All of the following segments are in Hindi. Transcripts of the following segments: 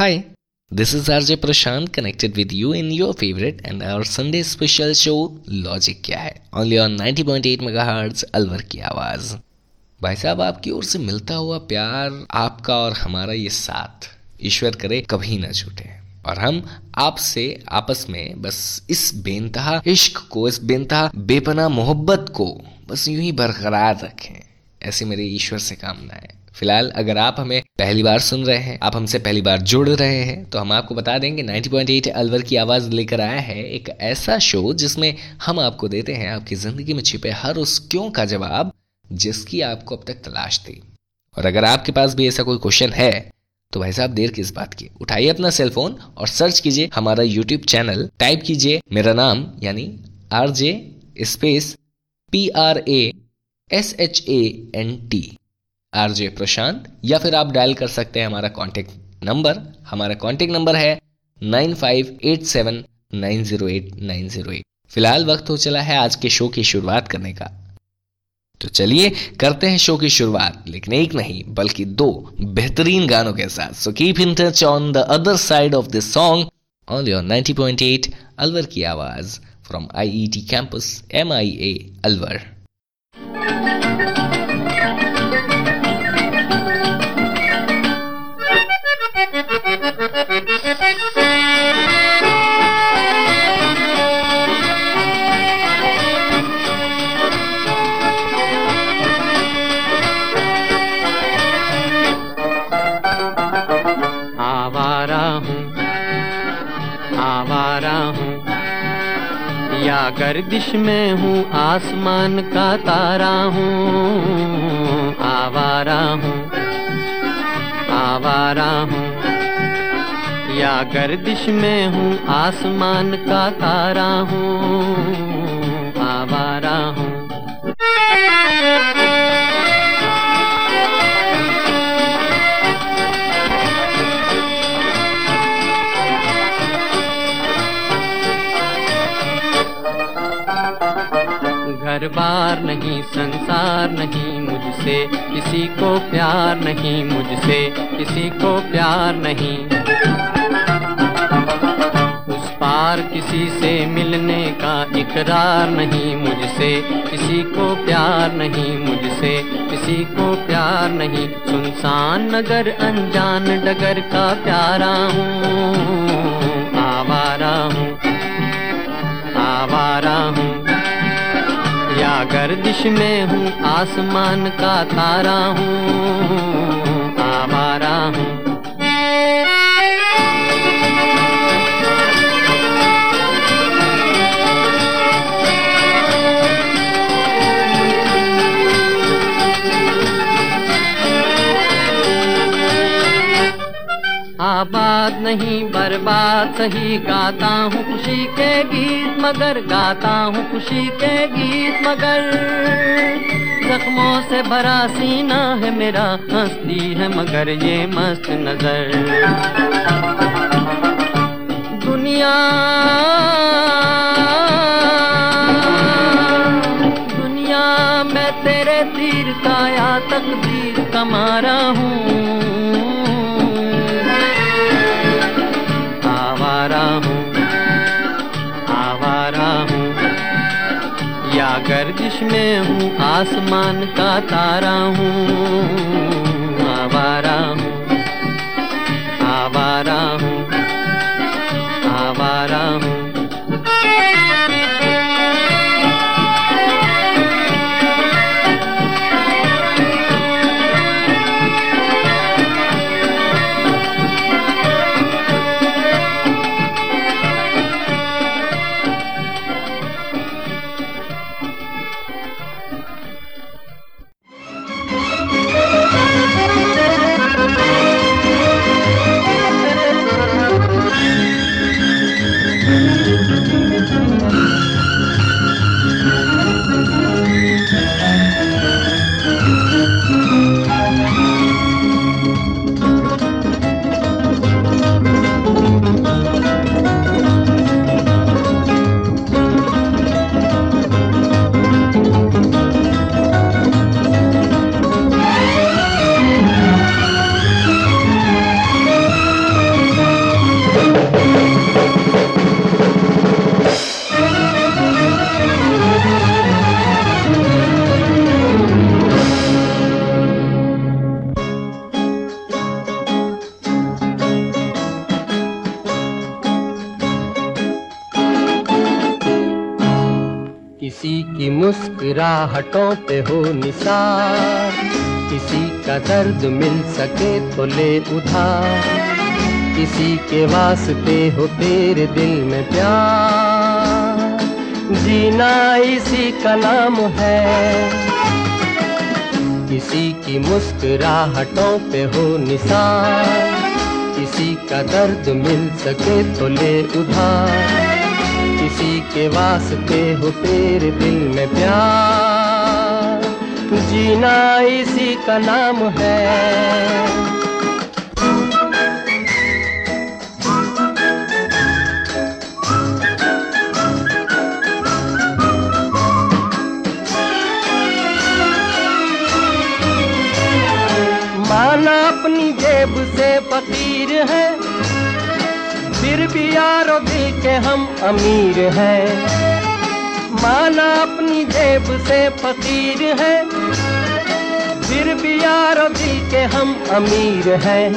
Hi, this is RJ Prashant connected with you in your favorite and our Sunday special show Logic क्या है only on 90.8 MHz अलवर की आवाज़ भाई साहब आपकी ओर से मिलता हुआ प्यार आपका और हमारा ये साथ। ईश्वर करे कभी ना छूटे। और हम आपसे आपस में बस इस बेनतहा इश्क को इस बेनतहा बेपना मोहब्बत को बस यूँ ही बरकरार रखें। ऐसी मेरी ईश्वर से कामना है। फ़िलहाल, अगर आप हमें पहली बार सुन रहे हैं, आप हमसे पहली बार जुड़ रहे हैं तो हम आपको बता देंगे 90.8 अलवर की आवाज़ लेकर आया है एक ऐसा शो जिसमें हम आपको देते हैं आपकी ज़िंदगी में छिपे हर उस क्यों का जवाब जिसकी आपको अब तक तलाश थी। और अगर आपके पास भी ऐसा कोई क्वेश्चन है तो भाई साहब, देर किस बात की? उठाइए अपना सेलफोन और सर्च कीजिए हमारा यूट्यूब चैनल टाइप कीजिए मेरा नाम, यानी R J space P R A S H A N T RJ Prashant, या फिर आप डायल कर सकते हैं हमारा कॉन्टेक्ट नंबर हमारा कॉन्टेक्ट नंबर है nine five eight seven nine zero eight nine zero eight फ़िलहाल वक्त हो चला है आज के शो की शुरुआत करने का। तो चलिए करते हैं शो की शुरुआत, लेकिन एक नहीं, बल्कि दो बेहतरीन गानों के साथ। So keep in touch on the other side of this song on your 90.8 Alwar की आवाज़ from IET campus MIA Alwar गर्दिश में हूँ, आसमान का तारा हूँ, आवारा हूँ आवारा हूँ। या गर्दिश में हूँ, आसमान का तारा हूँ, आवारा हूँ। घर नहीं, संसार नहीं, मुझसे किसी को प्यार नहीं, मुझसे किसी को प्यार नहीं। उस पार किसी से मिलने का इकरार नहीं, मुझसे किसी को प्यार नहीं, मुझसे किसी को प्यार नहीं। सुनसान नगर, अनजान डगर का प्यारा हूँ, आवारा हूँ आवारा हूँ। या गर्दिश में हूँ आसमान का तारा हूँ आवारा हूँ। नहीं, बर्बाद सही गाता हूँ खुशी के गीत, मगर गाता हूँ खुशी के गीत, मगर जख्मों से भरा सीना है मेरा, हंसती है मगर ये मस्त नज़र। दुनिया दुनिया, मैं तेरे तीर का या तकदीर कमा रहा हूँ। या गर्दिश में हूँ? आसमान का तारा हूँ। आवारा हूँ। आवारा हूँ। मुस्कुराहटों पे हो निसार। किसी का दर्द मिल सके तो ले उधार। किसी के वास्ते हो तेरे दिल में प्यार। जीना इसी का नाम है। किसी की मुस्कुराहटों पे हो निशान किसी का दर्द मिल सके तो ले उधार। किसी के वास्ते हो तेरे दिल में प्यार। जीना इसी का नाम है। अपनी जेब से फकीर है, फिर भी यारो के हम अमीर हैं। माना अपनी जेब से फकीर है फिर भी यारो दिल के हम अमीर हैं।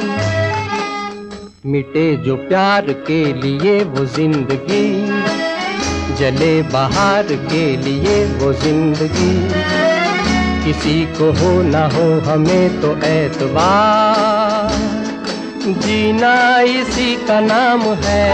मिटे जो प्यार के लिए वो ज़िंदगी, जले बाहर के लिए वो ज़िंदगी। किसी को हो ना हो हमें तो एतबार जीना इसी का नाम है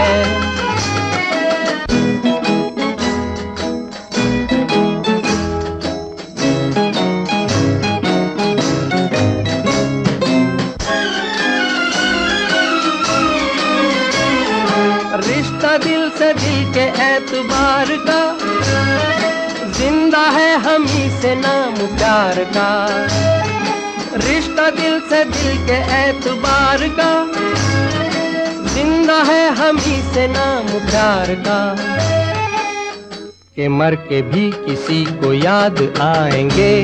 रिश्ता दिल से दिल के एतबार का। ज़िंदा है हम ही से नाम प्यार का। रिश्ता दिल से दिल के एतबार का। ज़िंदा है हम ही से नाम प्यार का। के मर के भी किसी को याद आएँगे,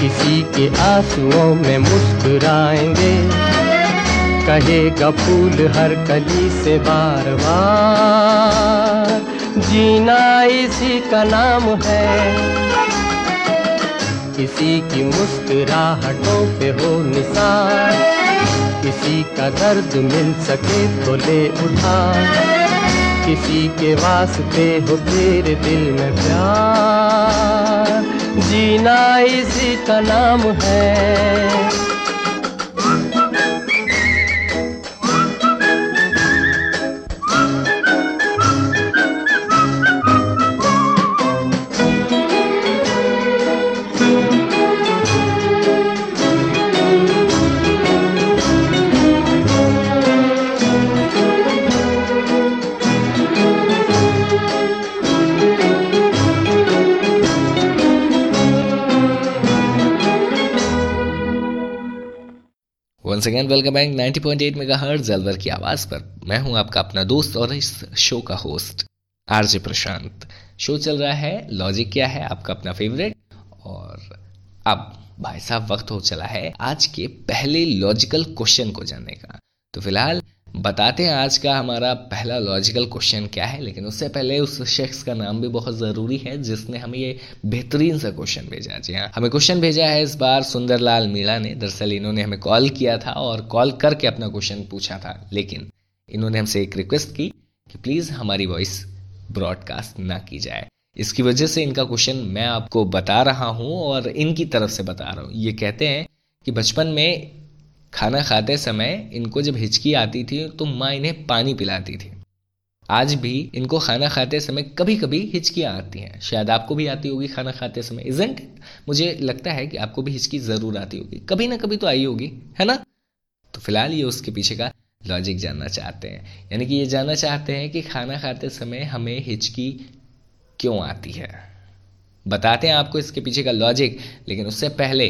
किसी के आंसुओं में मुस्कुराएँगे। कहेगा फूल हर कली से बार बार। जीना इसी का नाम है। किसी की मुस्कुराहटों पे हो निशान किसी का दर्द मिल सके तो ले उठा किसी के वास्ते हो तेरे दिल में प्यार। जीना इसी का नाम है। Once again welcome back 90.8 point megahertz Alwar की आवाज़ पर मैं हूँ आपका अपना दोस्त और इस शो का होस्ट आरजे प्रशांत। शो चल रहा है लॉजिक क्या है, आपका अपना फेवरेट और अब भाई साहब, वक्त हो चला है आज के पहले लॉजिकल क्वेश्चन को जानने का। तो फ़िलहाल बताते हैं आज का हमारा पहला लॉजिकल क्वेश्चन क्या है, लेकिन उससे पहले उस शख्स का नाम भी बहुत ज़रूरी है, जिसने हमें ये बेहतरीन सा क्वेश्चन भेजा जी हाँ हमें क्वेश्चन भेजा है इस बार सुंदरलाल मीणा ने। दरअसल इन्होंने हमें कॉल किया था और कॉल करके अपना क्वेश्चन पूछा था, लेकिन इन्होंने हमसे एक रिक्वेस्ट की कि प्लीज़ हमारी वॉइस ब्रॉडकास्ट ना की जाए। इसकी वजह से इनका क्वेश्चन मैं आपको बता रहा हूँ और इनकी तरफ़ से बता रहा हूँ। ये कहते हैं कि बचपन में खाना खाते समय इनको जब हिचकी आती थी तो माँ इन्हें पानी पिलाती थी। आज भी इनको खाना खाते समय कभी कभी हिचकियाँ आती हैं। शायद आपको भी आती होगी खाना खाते समय इजेंट मुझे लगता है कि आपको भी हिचकी ज़रूर आती होगी। कभी ना कभी तो आई होगी, है ना? तो फ़िलहाल ये उसके पीछे का लॉजिक जानना चाहते हैं। यानी कि ये जानना चाहते हैं कि खाना खाते समय हमें हिचकी क्यों आती है। बताते हैं आपको इसके पीछे का लॉजिक लेकिन उससे पहले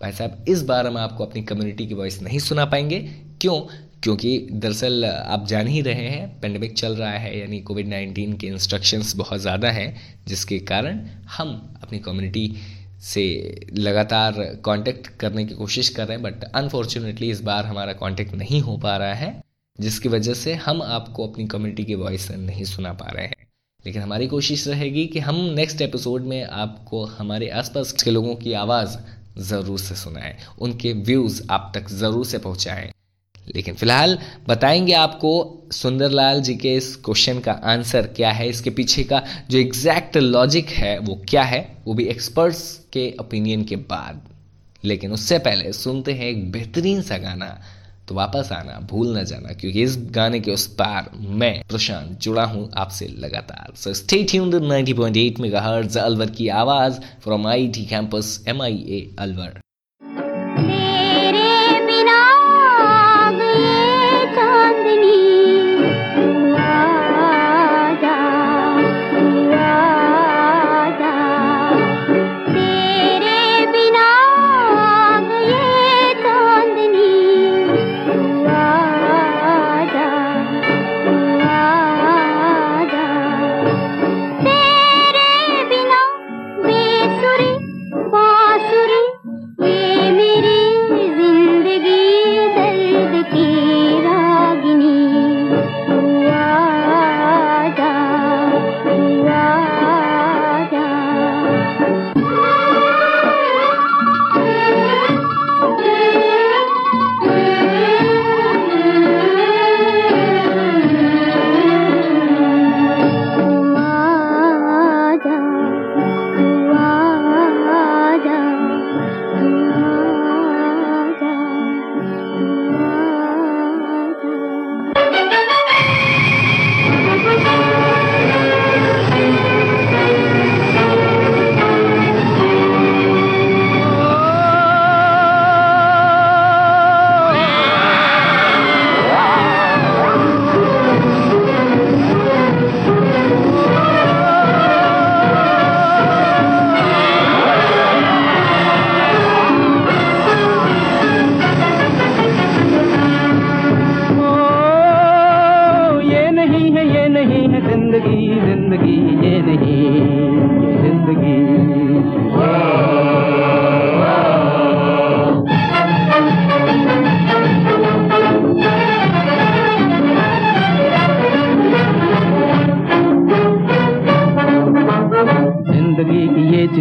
भाई साहब, इस बार हम आपको अपनी कम्युनिटी की वॉइस नहीं सुना पाएँगे। क्यों? क्योंकि दरअसल आप जान ही रहे हैं पेंडेमिक चल रहा है, यानी कोविड नाइन्टीन के इंस्ट्रक्शंस बहुत ज़्यादा हैं, जिसके कारण हम अपनी कम्युनिटी से लगातार कांटेक्ट करने की कोशिश कर रहे हैं बट अनफॉर्चुनेटली इस बार हमारा कांटेक्ट नहीं हो पा रहा है, जिसकी वजह से हम आपको अपनी कम्युनिटी की वॉइस नहीं सुना पा रहे हैं। लेकिन हमारी कोशिश रहेगी कि हम नेक्स्ट एपिसोड में आपको, हमारे आसपास के लोगों की आवाज़ ज़रूर से सुनाएँ। उनके व्यूज़ आप तक ज़रूर से पहुँचाएँ। लेकिन फ़िलहाल बताएँगे आपको सुंदरलाल जी के इस क्वेश्चन का आंसर क्या है, इसके पीछे का जो एग्जैक्ट लॉजिक है वो क्या है, वो भी एक्सपर्ट्स के ओपिनियन के बाद। लेकिन उससे पहले सुनते हैं एक बेहतरीन सा गाना। तो वापस आना, भूल न जाना, क्योंकि इस गाने के उस पार मैं, प्रशांत, जुड़ा हूँ आपसे लगातार। So stay tuned 90.8 megahertz Alwar की आवाज़ from IT campus MIA Alwar.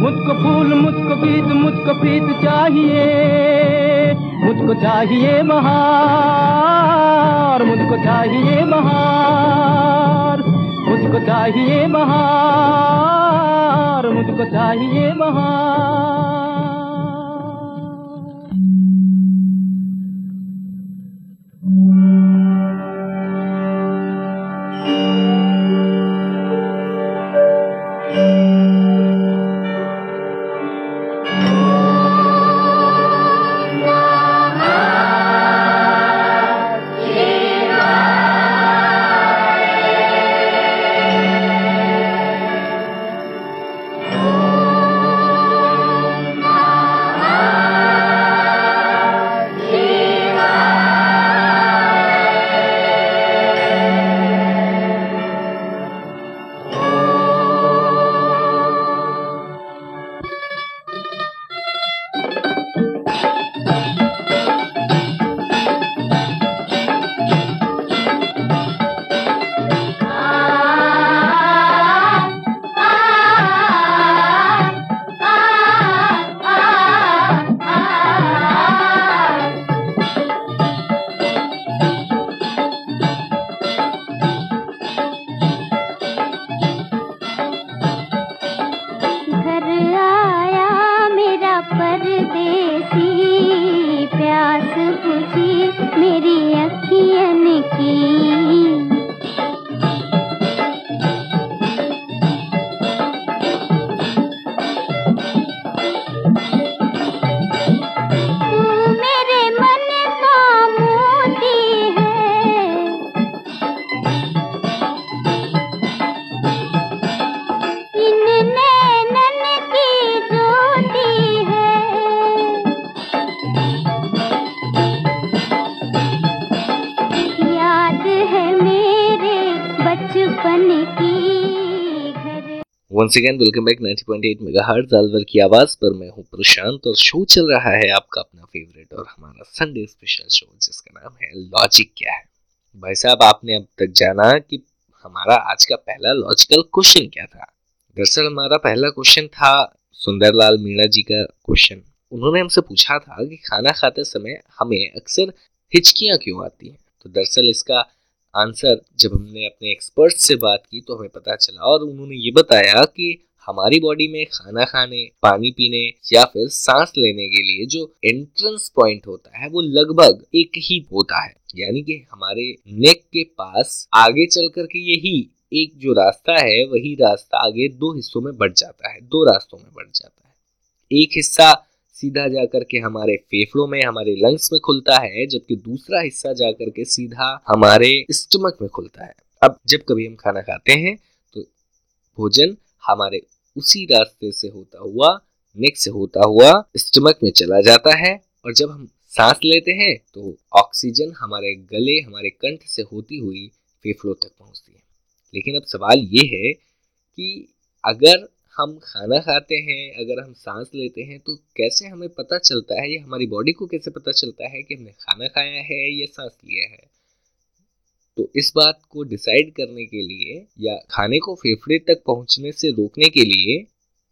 मुझको फूल, मुझको बीज मुझको प्रीत चाहिए। मुझको चाहिए महार मुझको चाहिए महार मुझको चाहिए महार मुझको चाहिए बहार। Once again welcome back 90.8 megahertz Alwar की आवाज़ पर मैं हूँ प्रशांत और शो चल रहा है आपका अपना फेवरेट और हमारा संडे स्पेशल शो जिसका नाम है लॉजिक क्या है? भाई साहब, आपने अब तक जाना कि हमारा आज का पहला लॉजिकल क्वेश्चन क्या था? दरअसल हमारा पहला क्वेश्चन था सुंदरलाल मीणा जी का क्वेश्चन उन्होंने हमसे पूछा था कि खाना खाते समय हमें अक्सर हिचकियाँ क्यों आती हैं? तो दरअसल इसका आंसर, जब हमने अपने एक्सपर्ट से बात की तो हमें पता चला और उन्होंने ये बताया कि हमारी बॉडी में खाना खाने, पानी पीने या फिर सांस लेने के लिए जो एंट्रेंस पॉइंट होता है वो लगभग एक ही होता है। यानी कि हमारे नेक के पास आगे चल करके यही एक जो रास्ता है, वही रास्ता आगे दो हिस्सों में बढ़ जाता है, दो रास्तों में बढ़ जाता है। एक हिस्सा सीधा जाकर के हमारे फेफड़ों में, हमारे लंग्स में खुलता है, जबकि दूसरा हिस्सा जाकर के सीधा हमारे स्टमक में खुलता है। अब जब कभी हम खाना खाते हैं तो भोजन हमारे उसी रास्ते से होता हुआ नेक से होता हुआ स्टमक में चला जाता है, और जब हम सांस लेते हैं तो ऑक्सीजन हमारे गले, हमारे कंठ से होती हुई फेफड़ों तक पहुँचती है। लेकिन अब सवाल ये है कि अगर हम खाना खाते हैं, अगर हम सांस लेते हैं तो कैसे हमें पता चलता है, या हमारी बॉडी को कैसे पता चलता है कि हमने खाना खाया है या सांस लिया है? तो इस बात को डिसाइड करने के लिए या खाने को फेफड़े तक पहुँचने से रोकने के लिए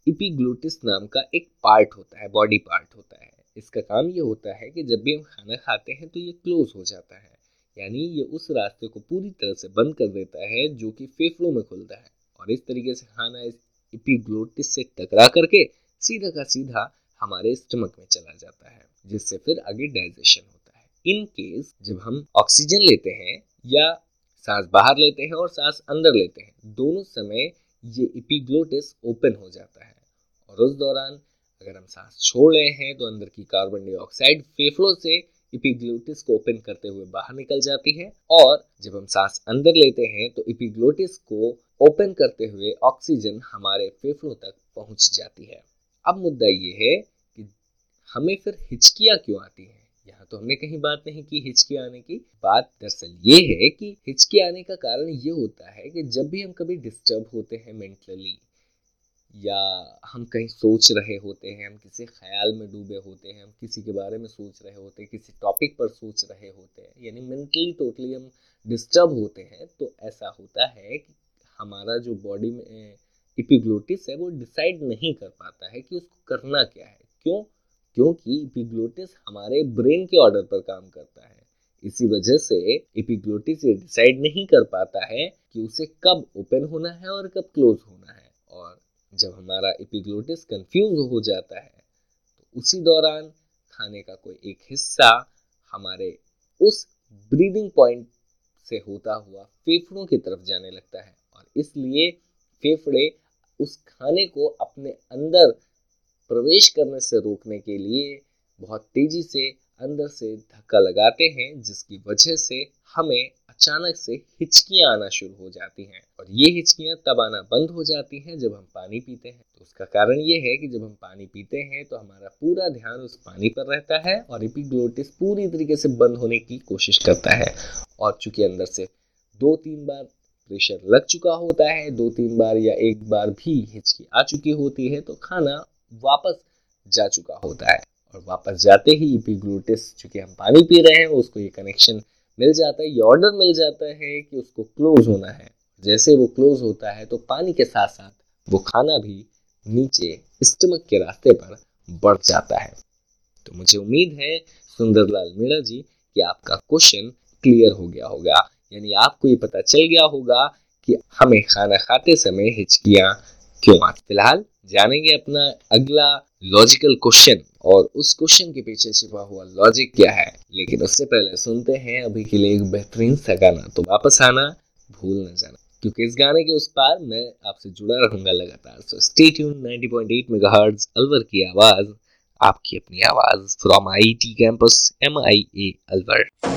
इपीग्लूटिस नाम का एक पार्ट होता है बॉडी पार्ट होता है। इसका काम ये होता है कि जब भी हम खाना खाते हैं तो ये क्लोज हो जाता है। यानी ये उस रास्ते को पूरी तरह से बंद कर देता है, जो कि फेफड़ों में खुलता है। और इस तरीके से खाना इस इपीग्लोटिस से टकरा करके सीधा का सीधा हमारे स्टमक में चला जाता है, जिससे फिर आगे डाइजेशन होता है। इन केस जब हम ऑक्सीजन लेते हैं या सांस बाहर लेते हैं और सांस अंदर लेते हैं, दोनों समय ये इपीग्लोटिस ओपन हो जाता है। और उस दौरान अगर हम सांस छोड़ रहे हैं तो अंदर की कार्बन डाइऑक्साइड फेफड़ों से इपीग्लोटिस को ओपन करते हुए बाहर निकल जाती है। और जब हम सांस अंदर लेते हैं तो इपीग्लोटिस को ओपन करते हुए ऑक्सीजन हमारे फेफड़ों तक पहुँच जाती है। अब मुद्दा ये है कि हमें फिर हिचकियाँ क्यों आती हैं? यहाँ तो हमने कहीं बात नहीं की हिचकी आने की। बात दरअसल ये है कि हिचकी आने का कारण ये होता है कि जब भी हम कभी डिस्टर्ब होते हैं मेंटली या हम कहीं सोच रहे होते हैं, हम किसी ख्याल में डूबे होते हैं, हम किसी के बारे में सोच रहे होते हैं, किसी टॉपिक पर सोच रहे होते हैं, यानी मेंटली टोटली हम डिस्टर्ब होते हैं तो ऐसा होता है कि हमारा जो बॉडी में इपिग्लोटिस है, वो डिसाइड नहीं कर पाता है कि उसको करना क्या है। क्यों? क्योंकि इपिग्लोटिस हमारे ब्रेन के ऑर्डर पर काम करता है। इसी वजह से इपिग्लोटिस ये डिसाइड नहीं कर पाता है कि उसे कब ओपन होना है और कब क्लोज होना है। और जब हमारा इपिग्लोटिस कंफ्यूज हो जाता है तो उसी दौरान खाने का कोई एक हिस्सा हमारे उस ब्रीदिंग पॉइंट से होता हुआ फेफड़ों की तरफ़ जाने लगता है। इसलिए फेफड़े उस खाने को अपने अंदर प्रवेश करने से रोकने के लिए बहुत तेज़ी से अंदर से धक्का लगाते हैं, जिसकी वजह से हमें अचानक से हिचकियाँ आना शुरू हो जाती हैं। और ये हिचकियाँ तब आना बंद हो जाती हैं जब हम पानी पीते हैं। तो उसका कारण ये है कि जब हम पानी पीते हैं तो हमारा पूरा ध्यान उस पानी पर रहता है और इपिग्लोटिस पूरी तरीके से बंद होने की कोशिश करता है। और चूँकि अंदर से दो तीन बार प्रेशर लग चुका होता है दो तीन बार या एक बार भी हिचकी आ चुकी होती है तो खाना वापस जा चुका होता है। और वापस जाते ही इपिग्लोटिस चूँकि हम पानी पी रहे हैं, उसको ये कनेक्शन मिल जाता है, ये ऑर्डर मिल जाता है कि उसको क्लोज होना है। जैसे वो क्लोज होता है तो पानी के साथ साथ वो खाना भी नीचे स्टमक के रास्ते पर बढ़ जाता है। तो मुझे उम्मीद है, सुंदरलाल मीणा जी, कि आपका क्वेश्चन क्लियर हो गया होगा। यानी आपको ये पता चल गया होगा कि हमें खाना खाते समय हिचकियाँ क्यों आती फ़िलहाल जानेंगे अपना अगला लॉजिकल क्वेश्चन और उस क्वेश्चन के पीछे छिपा हुआ लॉजिक क्या है। लेकिन उससे पहले सुनते हैं अभी के लिए एक बेहतरीन सा गाना। तो वापस आना, भूल न जाना। क्योंकि इस गाने के उस पार मैं आपसे जुड़ा रहूँगा लगातार। So stay tune 90.8 megahertz Alwar की आवाज़, आपकी अपनी आवाज़ from IT campus M I A Alwar.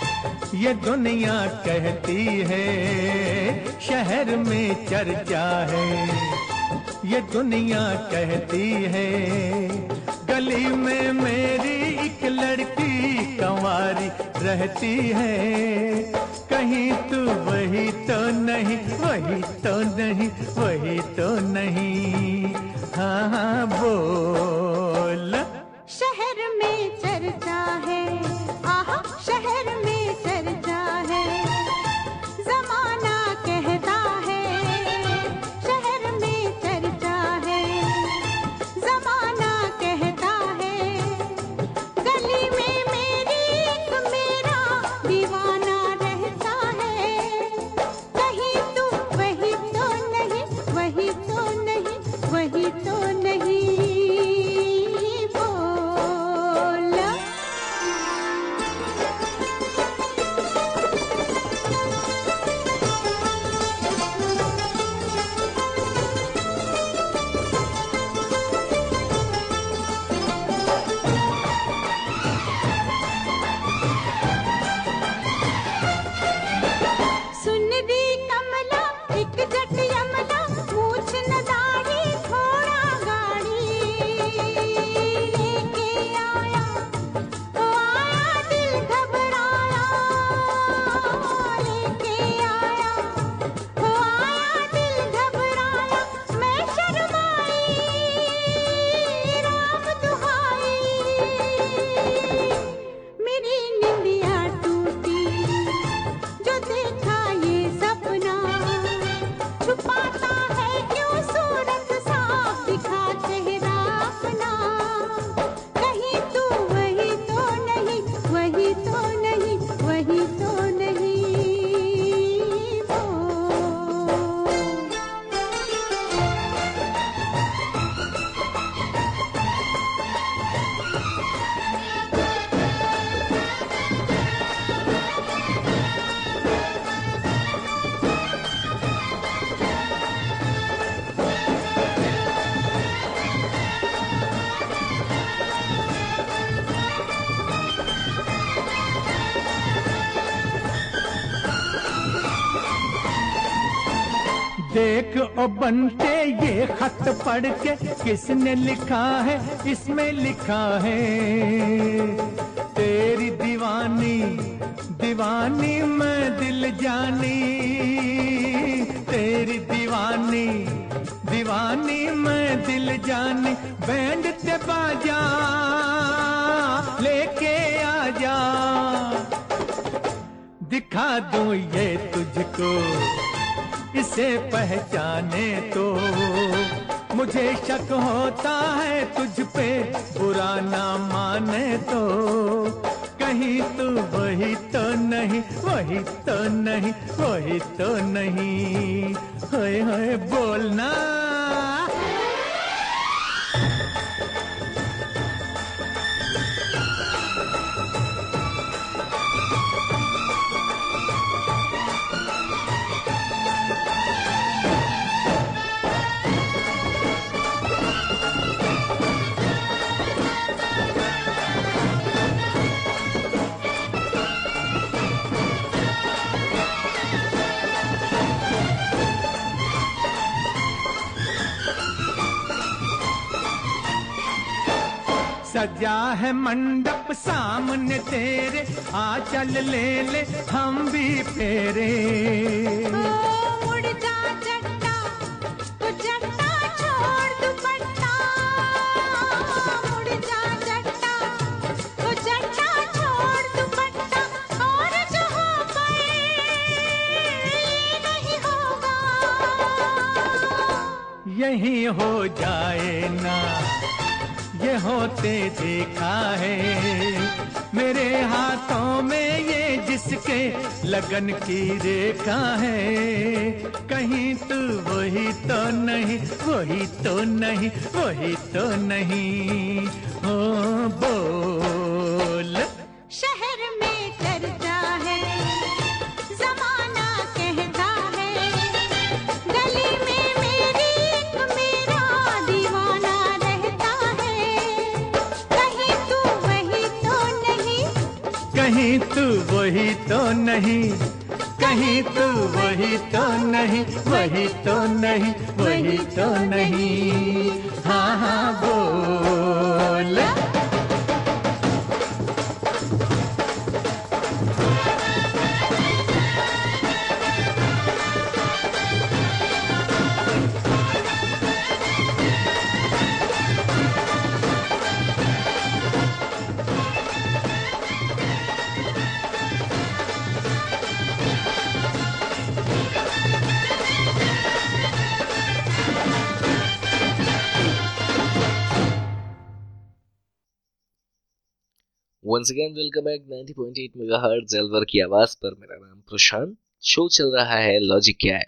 ये दुनिया कहती है, शहर में चर्चा है। ये दुनिया कहती है, गली में मेरी एक लड़की कंवारी रहती है। कहीं तू वही तो नहीं, वही तो नहीं, वही तो नहीं। हाँ हाँ बोल। शहर में चर्चा है, आहा, शहर में चर्चा ओ बनते ये खत पढ़ के किसने लिखा है? इसमें लिखा है, तेरी दीवानी दीवानी मैं दिल जानी। तेरी दीवानी दीवानी मैं दिल जानी। बैंड ते बाजा लेके आ जा दिखा दूँ ये तुझको इसे पहचाने तो। मुझे शक होता है तुझ पे बुरा ना माने तो। कहीं तू वही तो नहीं, वही तो नहीं, वही तो नहीं। होए होए बोलना। सजा है मंडप सामने तेरे। आ चल ले ले हम भी फेरे। यही हो जाए ना। ये होते देखा है। मेरे हाथों में ये जिसके लगन की रेखा है। कहीं तू वही तो नहीं, वही तो नहीं, वही तो नहीं। वही तो नहीं, कहीं तू वही तो नहीं, वही तो नहीं, वही तो नहीं। हाँ हाँ बोल। Once again welcome back 90.8 megahertz Alwar की आवाज़ पर मेरा नाम प्रशांत। शो चल रहा है लॉजिक क्या है?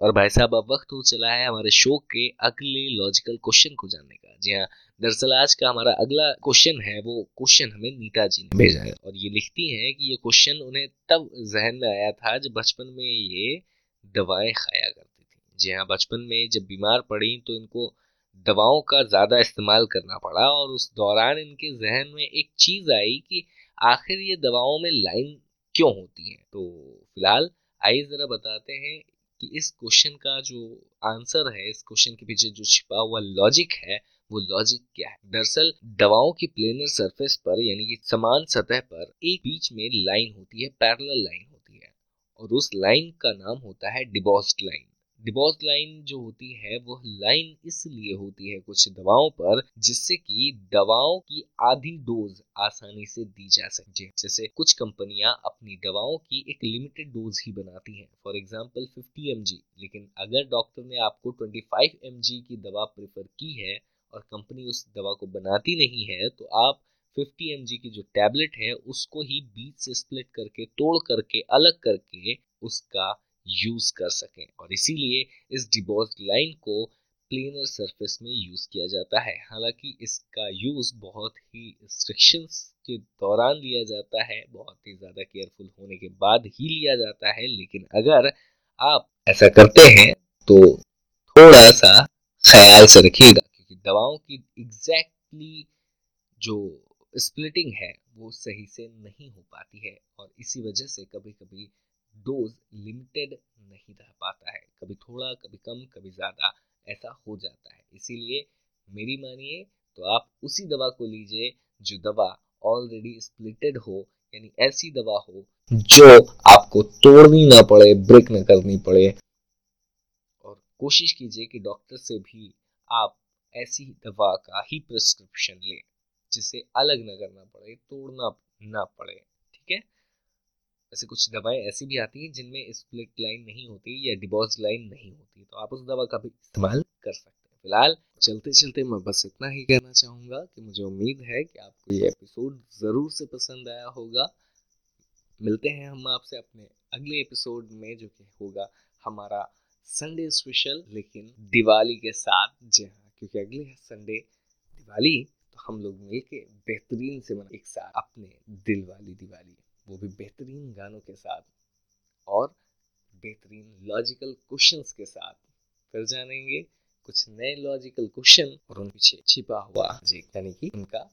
और भाई साहब, अब वक्त हो चला है हमारे शो के अगले लॉजिकल क्वेश्चन को जानने का। जी हाँ दरअसल आज का हमारा अगला क्वेश्चन है, वो क्वेश्चन हमें नीता जी ने भेजा है। और ये लिखती हैं कि ये क्वेश्चन उन्हें तब जहन में आया था जब बचपन में ये दवाएँ खाया करती थी। जी हाँ बचपन में जब बीमार पड़ी तो इनको दवाओं का ज़्यादा इस्तेमाल करना पड़ा और उस दौरान इनके जहन में एक चीज़ आई कि आखिर ये दवाओं में लाइन क्यों होती है? तो फ़िलहाल आइए ज़रा बताते हैं कि इस क्वेश्चन का जो आंसर है, इस क्वेश्चन के पीछे जो छिपा हुआ लॉजिक है, वो लॉजिक क्या है? दरअसल दवाओं की प्लेनर सरफेस पर, यानी कि समान सतह पर, एक बीच में लाइन होती है पैरेलल लाइन होती है। और उस लाइन का नाम होता है डिबॉस्ड लाइन डिबॉज लाइन जो होती है वो लाइन इसलिए होती है कुछ दवाओं पर, जिससे कि दवाओं की आधी डोज आसानी से दी जा सके। जैसे कुछ कंपनियाँ अपनी दवाओं की एक लिमिटेड डोज ही बनाती हैं। फॉर एग्जांपल 50 एम लेकिन अगर डॉक्टर ने आपको 25 एम की दवा प्रेफर की है और कंपनी उस दवा को बनाती नहीं है तो आप 50 एम की जो टैबलेट है, उसको ही बीच से स्प्लिट करके, तोड़ करके, अलग करके उसका यूज़ कर सकें। और इसीलिए इस डिबॉज लाइन को प्लेनर सरफेस में यूज़ किया जाता है। हालाँकि इसका यूज़ बहुत ही रिस्ट्रिक्शंस के दौरान लिया जाता है, बहुत ही ज़्यादा केयरफुल होने के बाद ही लिया जाता है। लेकिन अगर आप ऐसा करते हैं तो थोड़ा सा ख्याल से रखिएगा, क्योंकि दवाओं की एग्जैक्टली जो स्प्लिटिंग है, वो सही से नहीं हो पाती है। और इसी वजह से कभी कभी डोज लिमिटेड नहीं रह पाता है। कभी थोड़ा, कभी कम, कभी ज़्यादा ऐसा हो जाता है। इसीलिए मेरी मानिए तो आप उसी दवा को लीजिए जो दवा ऑलरेडी स्प्लिटेड हो, यानी ऐसी दवा हो जो आपको तोड़नी ना पड़े ब्रेक ना करनी पड़े। और कोशिश कीजिए कि डॉक्टर से भी आप ऐसी दवा का ही प्रिस्क्रिप्शन लें, जिसे अलग ना करना पड़े, तोड़ना ना पड़े, ठीक है? वैसे कुछ दवाएँ ऐसी भी आती हैं जिनमें स्प्लिट लाइन नहीं होती या डिबॉज लाइन नहीं होती। तो आप उस दवा का भी इस्तेमाल कर सकते हैं। फ़िलहाल चलते चलते मैं बस इतना ही कहना चाहूँगा कि मुझे उम्मीद है कि आपको ये एपिसोड ज़रूर से पसंद आया होगा। मिलते हैं हम आपसे अपने अगले एपिसोड में जो कि होगा हमारा संडे स्पेशल लेकिन दिवाली के साथ। जी हाँ क्योंकि अगले संडे दिवाली तो हम लोग मिलके बेहतरीन से मना एक साथ अपने दिल वाली दिवाली। वो भी बेहतरीन गानों के साथ और बेहतरीन लॉजिकल क्वेश्चंस के साथ फिर जानेंगे कुछ नए लॉजिकल क्वेश्चन और उन पीछे छिपा हुआ यानी कि उनका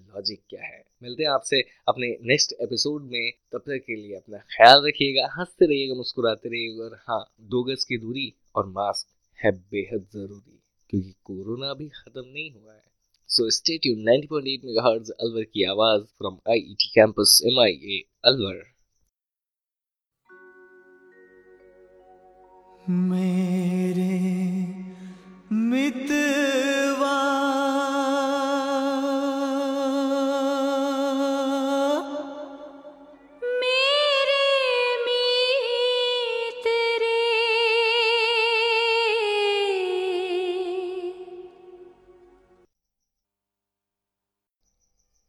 लॉजिक क्या है। मिलते हैं आपसे अपने नेक्स्ट एपिसोड में। तब तक के लिए अपना ख्याल रखिएगा, हँसते रहिएगा, मुस्कुराते रहिएगा और हाँ दो गज की दूरी और मास्क है बेहद ज़रूरी, क्योंकि कोरोना भी खत्म नहीं हुआ है। So, stay tuned. 90.8 MHz Alwar की आवाज़ from I E T campus M I A Alwar मेरे मितवा